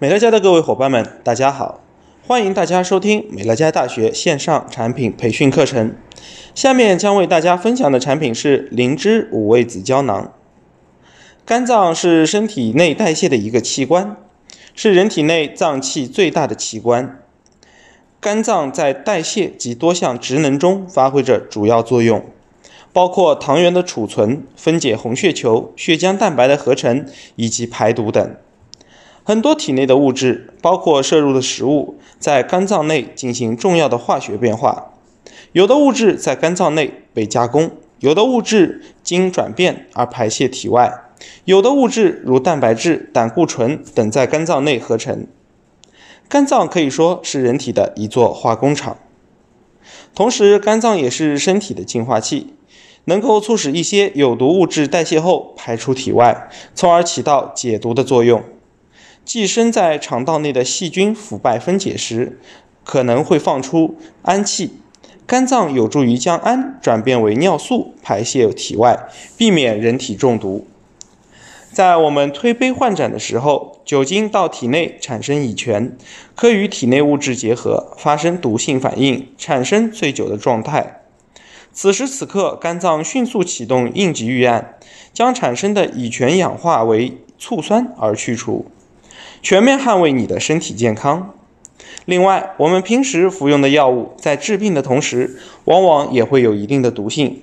美乐家的各位伙伴们，大家好！欢迎大家收听美乐家大学线上产品培训课程。下面将为大家分享的产品是灵芝五味子胶囊。肝脏是身体内代谢的一个器官，是人体内脏器最大的器官。肝脏在代谢及多项职能中发挥着主要作用。包括糖原的储存、分解红血球、血浆蛋白的合成以及排毒等。很多体内的物质，包括摄入的食物，在肝脏内进行重要的化学变化。有的物质在肝脏内被加工，有的物质经转变而排泄体外，有的物质如蛋白质、胆固醇等在肝脏内合成。肝脏可以说是人体的一座化工厂，同时肝脏也是身体的净化器。能够促使一些有毒物质代谢后排出体外，从而起到解毒的作用。寄生在肠道内的细菌腐败分解时，可能会放出氨气。肝脏有助于将氨转变为尿素排泄体外，避免人体中毒。在我们推杯换盏的时候，酒精到体内产生乙醛，可与体内物质结合，发生毒性反应，产生醉酒的状态。此时此刻，肝脏迅速启动应急预案，将产生的乙醛氧化为醋酸而去除，全面捍卫你的身体健康。另外，我们平时服用的药物在治病的同时，往往也会有一定的毒性。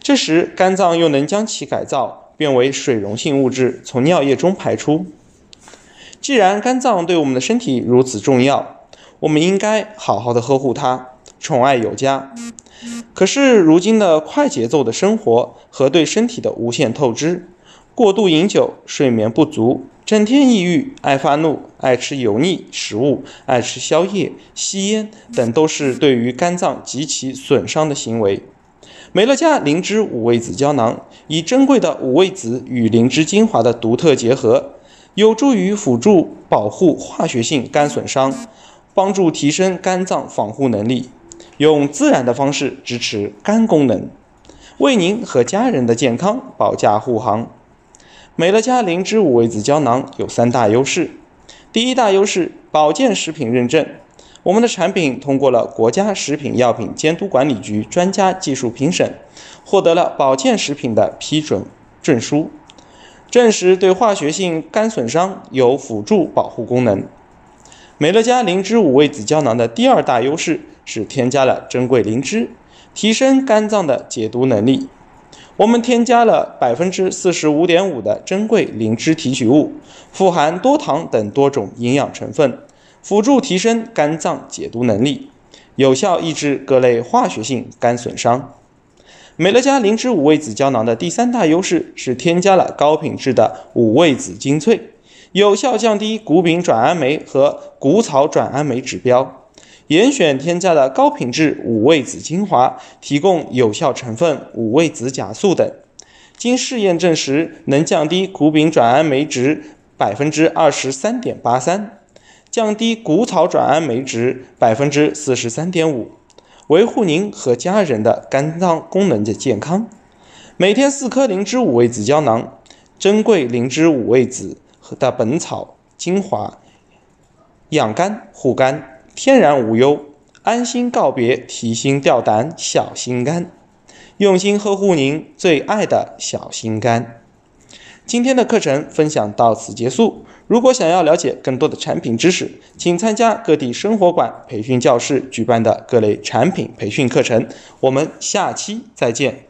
这时，肝脏又能将其改造，变为水溶性物质，从尿液中排出。既然肝脏对我们的身体如此重要，我们应该好好的呵护它，宠爱有加。可是，如今的快节奏的生活和对身体的无限透支，过度饮酒、睡眠不足、整天抑郁、爱发怒、爱吃油腻食物、爱吃宵夜、吸烟等，都是对于肝脏极其损伤的行为。美乐家灵芝五味子胶囊以珍贵的五味子与灵芝精华的独特结合，有助于辅助保护化学性肝损伤，帮助提升肝脏防护能力。用自然的方式支持肝功能，为您和家人的健康保驾护航。美乐家灵芝五味子胶囊有三大优势：第一大优势，保健食品认证，我们的产品通过了国家食品药品监督管理局专家技术评审，获得了保健食品的批准证书，证实对化学性肝损伤有辅助保护功能。美乐家灵芝五味子胶囊的第二大优势是添加了珍贵灵芝，提升肝脏的解毒能力。我们添加了百分之四十五点五的珍贵灵芝提取物，富含多糖等多种营养成分，辅助提升肝脏解毒能力，有效抑制各类化学性肝损伤。美乐家灵芝五味子胶囊的第三大优势是添加了高品质的五味子精粹。有效降低谷丙转氨酶和谷草转氨酶指标，严选添加的高品质五味子精华，提供有效成分五味子甲素等，经试验证实能降低谷丙转氨酶值百分之二十三点八三，降低谷草转氨酶值百分之四十三点五，维护您和家人的肝脏功能的健康。每天四颗灵芝五味子胶囊，珍贵灵芝五味子。的本草精华，养肝护肝，天然无忧，安心告别提心吊胆小心肝，用心呵护您最爱的小心肝。今天的课程分享到此结束。如果想要了解更多的产品知识，请参加各地生活馆培训教室举办的各类产品培训课程。我们下期再见。